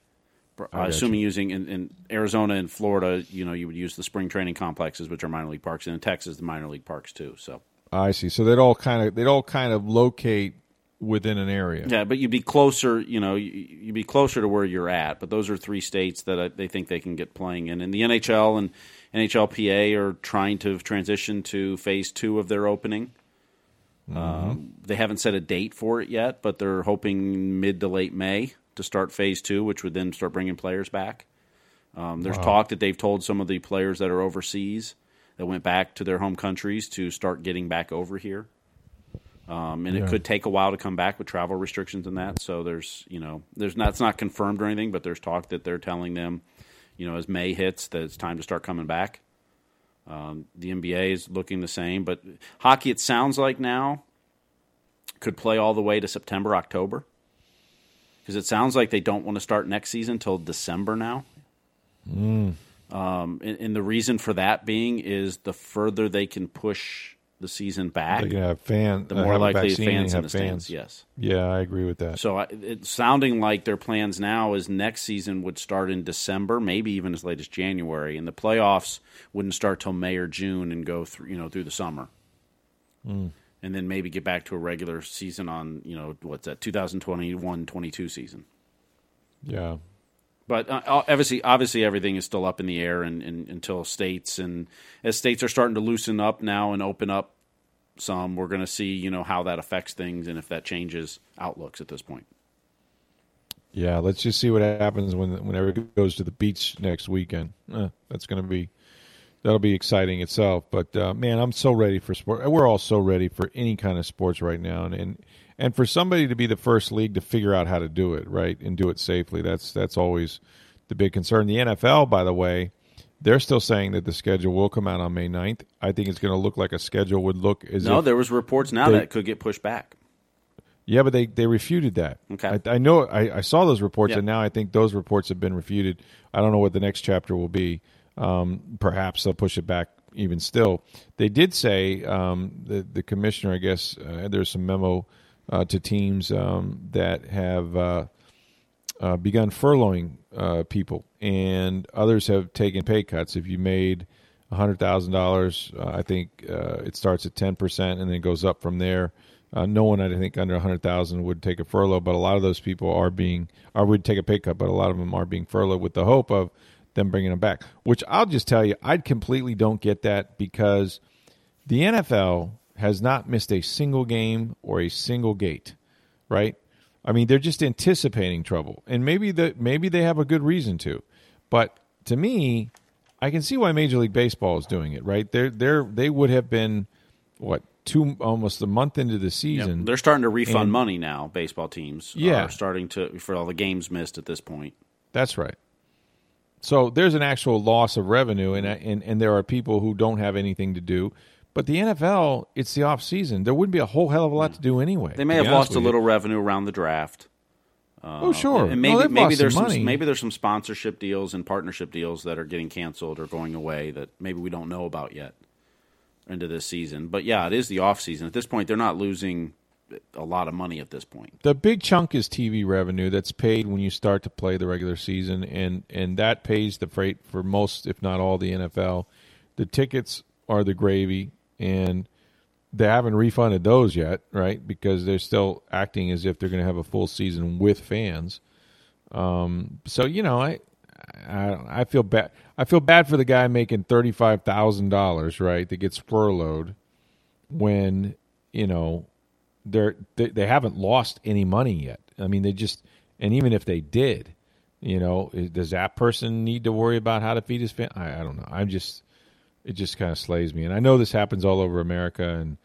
Speaker 2: assuming you. using in, in, Arizona and Florida, you know, you would use the spring training complexes, which are minor league parks, and in Texas, the minor league parks too. So
Speaker 1: I see. So they'd all kind of they'd all kind of locate within an area.
Speaker 2: Yeah, but you'd be closer. You know, you'd be closer to where you're at. But those are three states that they think they can get playing in. And the NHL and NHLPA are trying to transition to phase two of their opening. Mm-hmm. Um, they haven't set a date for it yet, but they're hoping mid to late May to start phase two, which would then start bringing players back. Um, there's wow. talk that they've told some of the players that are overseas that went back to their home countries to start getting back over here. Um, and yeah. it could take a while to come back with travel restrictions and that. So there's, you know, there's not, it's not confirmed or anything, but there's talk that they're telling them, you know, as May hits, that it's time to start coming back. Um, the NBA is looking the same, but hockey, it sounds like now, could play all the way to September, October, because it sounds like they don't want to start next season until December now.
Speaker 1: Mm.
Speaker 2: Um, and, and the reason for that being is the further they can push the season back,
Speaker 1: fan,
Speaker 2: the more likely fans in the fans. stands. Yes.
Speaker 1: Yeah, I agree with that.
Speaker 2: So it's sounding like their plans now is next season would start in December, maybe even as late as January, and the playoffs wouldn't start till May or June and go through you know through the summer.
Speaker 1: Mm.
Speaker 2: And then maybe get back to a regular season on, you know, what's that, 2021 22 season.
Speaker 1: Yeah.
Speaker 2: But uh, obviously, obviously, everything is still up in the air, and, and, until states and as states are starting to loosen up now and open up some, we're going to see you know how that affects things and if that changes outlooks at this point.
Speaker 1: Yeah, let's just see what happens when whenever it goes to the beach next weekend. Eh, that's going to be that'll be exciting itself. But uh, man, I'm so ready for sport. We're all so ready for any kind of sports right now, and, and and for somebody to be the first league to figure out how to do it right and do it safely that's that's always the big concern. The nfl by the way they're still saying that the schedule will come out on may 9th i think it's going to look like a schedule would look as
Speaker 2: no there was reports now they, that could get pushed back.
Speaker 1: Yeah but they, they refuted that.
Speaker 2: Okay.
Speaker 1: I, I know I, I, saw those reports and now i think those reports have been refuted. I don't know what the next chapter will be. Um, perhaps they'll push it back even still. They did say um, the, the commissioner i guess uh, there's some memo uh, to teams um, that have uh, uh, begun furloughing uh, people, and others have taken pay cuts. If you made hundred thousand dollars, uh, I think uh, it starts at ten percent and then goes up from there. no one, I think, under a hundred thousand would take a furlough, but a lot of those people are being, or would take a pay cut, but a lot of them are being furloughed with the hope of them bringing them back. Which I'll just tell you, I completely don't get that because the NFL has not missed a single game or a single gate, right? I mean, they're just anticipating trouble, and maybe the maybe they have a good reason to, but to me, I can see why Major League Baseball is doing it. Right? They're they're they would have been what two almost a month into the season.
Speaker 2: they're starting to refund and, money now. Baseball teams, yeah, are starting to for all the games missed at this point.
Speaker 1: That's right. So there's an actual loss of revenue, and and and there are people who don't have anything to do but the NFL, it's the off season. There wouldn't be a whole hell of a lot to do anyway.
Speaker 2: They may have lost a little revenue around the draft.
Speaker 1: Uh, oh sure,
Speaker 2: and maybe maybe there's some, some maybe there's some sponsorship deals and partnership deals that are getting canceled or going away that maybe we don't know about yet into this season. But yeah, it is the off season. At this point, they're not losing a lot of money at this point.
Speaker 1: The big chunk is TV revenue that's paid when you start to play the regular season, and and that pays the freight for most, if not all, the NFL. The tickets are the gravy, and they haven't refunded those yet, right? Because they're still acting as if they're going to have a full season with fans. Um, so you know, I, I I feel bad. I feel bad for the guy making thirty five thousand dollars, right? That gets furloughed when you know they're they, they haven't lost any money yet. I mean, they just and even if they did, you know, does that person need to worry about how to feed his family? I, I don't know. I'm just it just kind of slays me, and I know this happens all over America, and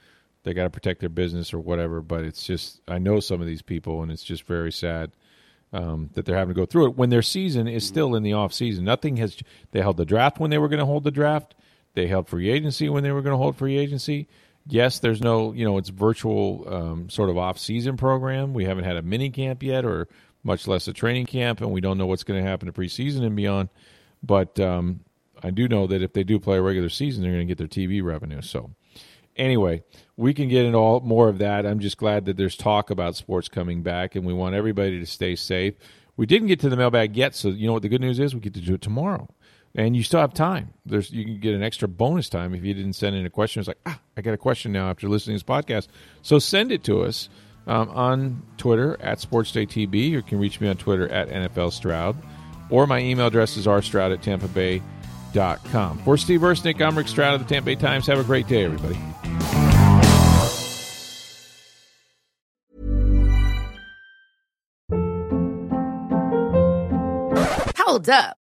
Speaker 1: they got to protect their business or whatever. But it's just I know some of these people, and it's just very sad. Um, that they're having to go through it when their season is still in the off season. Nothing has. They held the draft when they were going to hold the draft. They held free agency when they were going to hold free agency yes, there's no, you know, it's virtual um, sort of off season program. We haven't had a mini camp yet, or much less a training camp, and we don't know what's going to happen to preseason and beyond. But um, I do know that if they do play a regular season, they're going to get their TV revenue. So anyway, we can get into all more of that. I'm just glad that there's talk about sports coming back, and we want everybody to stay safe. We didn't get to the mailbag yet, so you know what the good news is? We get to do it tomorrow and you still have time. There's you can get an extra bonus time if you didn't send in a question. It's like ah, I got a question now after listening to this podcast. So send it to us um, on Twitter at SportsDayTB, you can reach me on Twitter at NFL Stroud, or my email address is rstroud at tampa bay dot For Steve Versnick, I'm Rick Stroud of the Tampa Bay Times. Have a great day, everybody.
Speaker 4: Hold up.